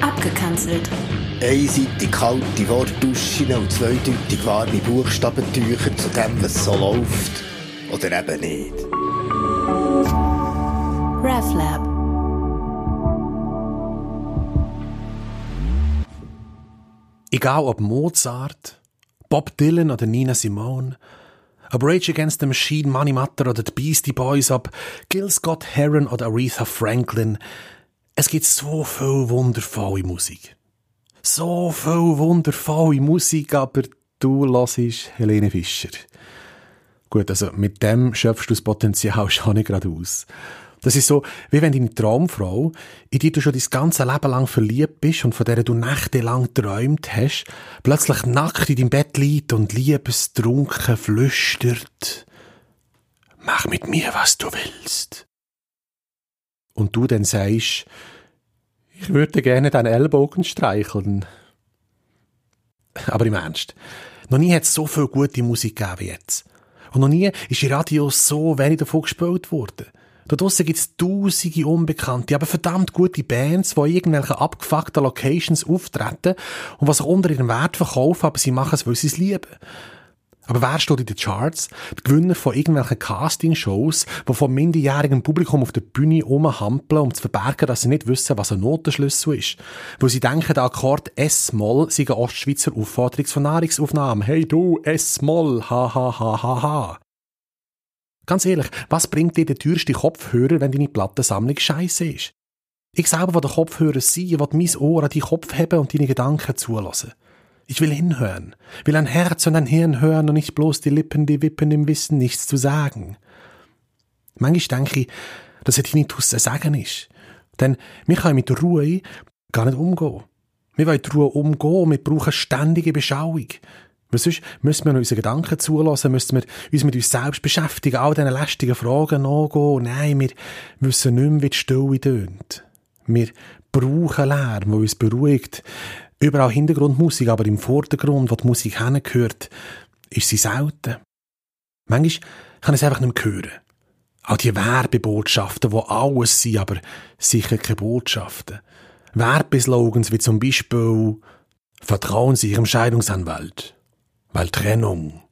Abgekanzelt. Einseitig kalte Wortduschen und zweideutig warme Buchstabentücher zu dem, was so läuft. Oder eben nicht. RefLab. Egal ob Mozart, Bob Dylan oder Nina Simone, ob Rage Against the Machine, Money Matter oder die Beastie Boys, ob Gil Scott Heron oder Aretha Franklin, es gibt so viel wundervolle Musik. So viel wundervolle Musik, aber du lassest Helene Fischer. Gut, also mit dem schöpfst du das Potenzial schon nicht gerade aus. Das ist so, wie wenn deine Traumfrau, in die du schon dein ganze Leben lang verliebt bist und von der du nächtelang träumt hast, plötzlich nackt in deinem Bett liegt und liebestrunken flüstert, mach mit mir, was du willst. Und du dann sagst, ich würde gerne deinen Ellbogen streicheln. Aber im Ernst, noch nie hat es so viel gute Musik gegeben wie jetzt. Und noch nie ist in Radio so wenig davon gespielt worden. Da draussen gibt's tausende Unbekannte, aber verdammt gute Bands, die in irgendwelchen abgefuckten Locations auftreten und was sich unter ihrem Wert verkaufen, aber sie machen es, weil sie es lieben. Aber wer steht in den Charts? Die Gewinner von irgendwelchen Castingshows, die vom minderjährigen Publikum auf der Bühne rumhampeln, um zu verbergen, dass sie nicht wissen, was ein Notenschlüssel ist. Wo sie denken, der Akkord S-Moll sei eine Ostschweizer Aufforderung von Nahrungsaufnahmen. Hey du, S-Moll, ha ha ha ha ha. Ganz ehrlich, was bringt dir der teuerste Kopfhörer, wenn deine Plattensammlung scheiße ist? Ich selber will der Kopfhörer sein, ich will mein Ohr an deinen Kopf haben und deine Gedanken zulassen. Ich will hinhören, will ein Herz und ein Hirn hören und nicht bloß die Lippen, die wippen im Wissen, nichts zu sagen. Manchmal denke ich, dass ein Tinnitus ein Sagen ist. Denn wir können mit Ruhe gar nicht umgehen. Wir wollen die Ruhe umgehen, wir brauchen ständige Beschauung. Weil sonst müssen wir unsere Gedanken zulassen, müssen wir uns mit uns selbst beschäftigen, all diesen lästigen Fragen nachgehen. Nein, wir wissen nicht mehr, wie die Stille tönt. Wir brauchen Lärm, der uns beruhigt. Überall Hintergrundmusik, aber im Vordergrund, wo die Musik hingehört, ist sie selten. Manchmal kann ich es einfach nicht mehr hören. Auch die Werbebotschaften, die alles sind, aber sicher keine Botschaften. Werbeslogans wie zum Beispiel Vertrauen Sie Ihrem Scheidungsanwalt, weil Trennung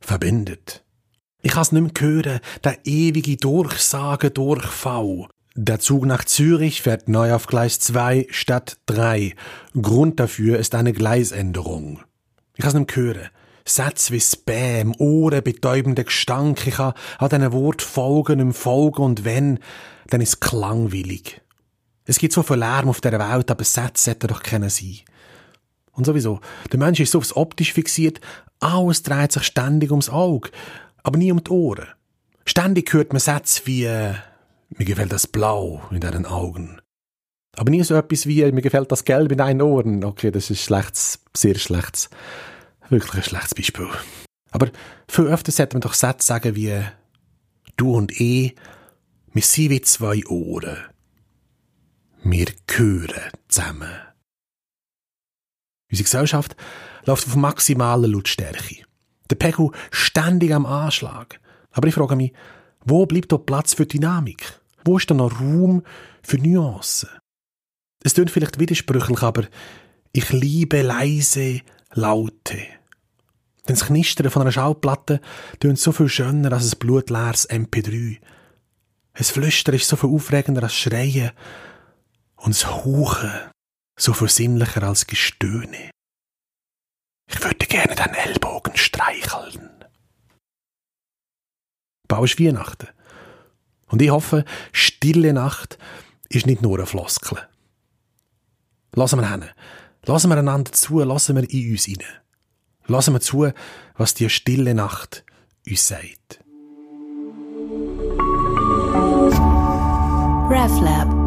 verbindet. Ich nicht mehr hören, der ewige Durchsage-Durchfall. Der Zug nach Zürich fährt neu auf Gleis 2 statt 3. Grund dafür ist eine Gleisänderung. Ich nicht mehr hören. Sätze wie Spam, ohrenbetäubender Gestank. Ich kann an diesen Wort folgen, im Folgen und wenn, dann ist klangwillig. Es gibt so viel Lärm auf der Welt, aber Sätze sollten doch kennen sein. Und sowieso, der Mensch ist so aufs Optisch fixiert, alles dreht sich ständig ums Auge, aber nie um die Ohren. Ständig hört man Sätze wie, äh, mir gefällt das Blau in deinen Augen. Aber nie so etwas wie, mir gefällt das Gelb in deinen Ohren. Okay, das ist schlechtes, sehr schlechtes, wirklich ein schlechtes Beispiel. Aber viel öfter sollte man doch Sätze sagen wie, du und ich, wir sind wie zwei Ohren. Wir gehören zusammen. Unsere Gesellschaft läuft auf maximaler Lautstärke. Der Pegel ständig am Anschlag. Aber ich frage mich, wo bleibt da Platz für Dynamik? Wo ist da noch Raum für Nuancen? Es klingt vielleicht widersprüchlich, aber ich liebe leise Laute. Denn das Knistern von einer Schallplatte tönt so viel schöner als ein blutleeres MP3. Ein Flüstern ist so viel aufregender als Schreien und das Hauchen so viel sinnlicher als Gestöhne. Ich würde gerne deinen Ellbogen streicheln. Bald ist Weihnachten. Und ich hoffe, stille Nacht ist nicht nur eine Floskel. Lassen wir hin. Lassen wir einander zu, lassen wir in uns hinein. Lassen wir zu, was die stille Nacht uns sagt. RefLab.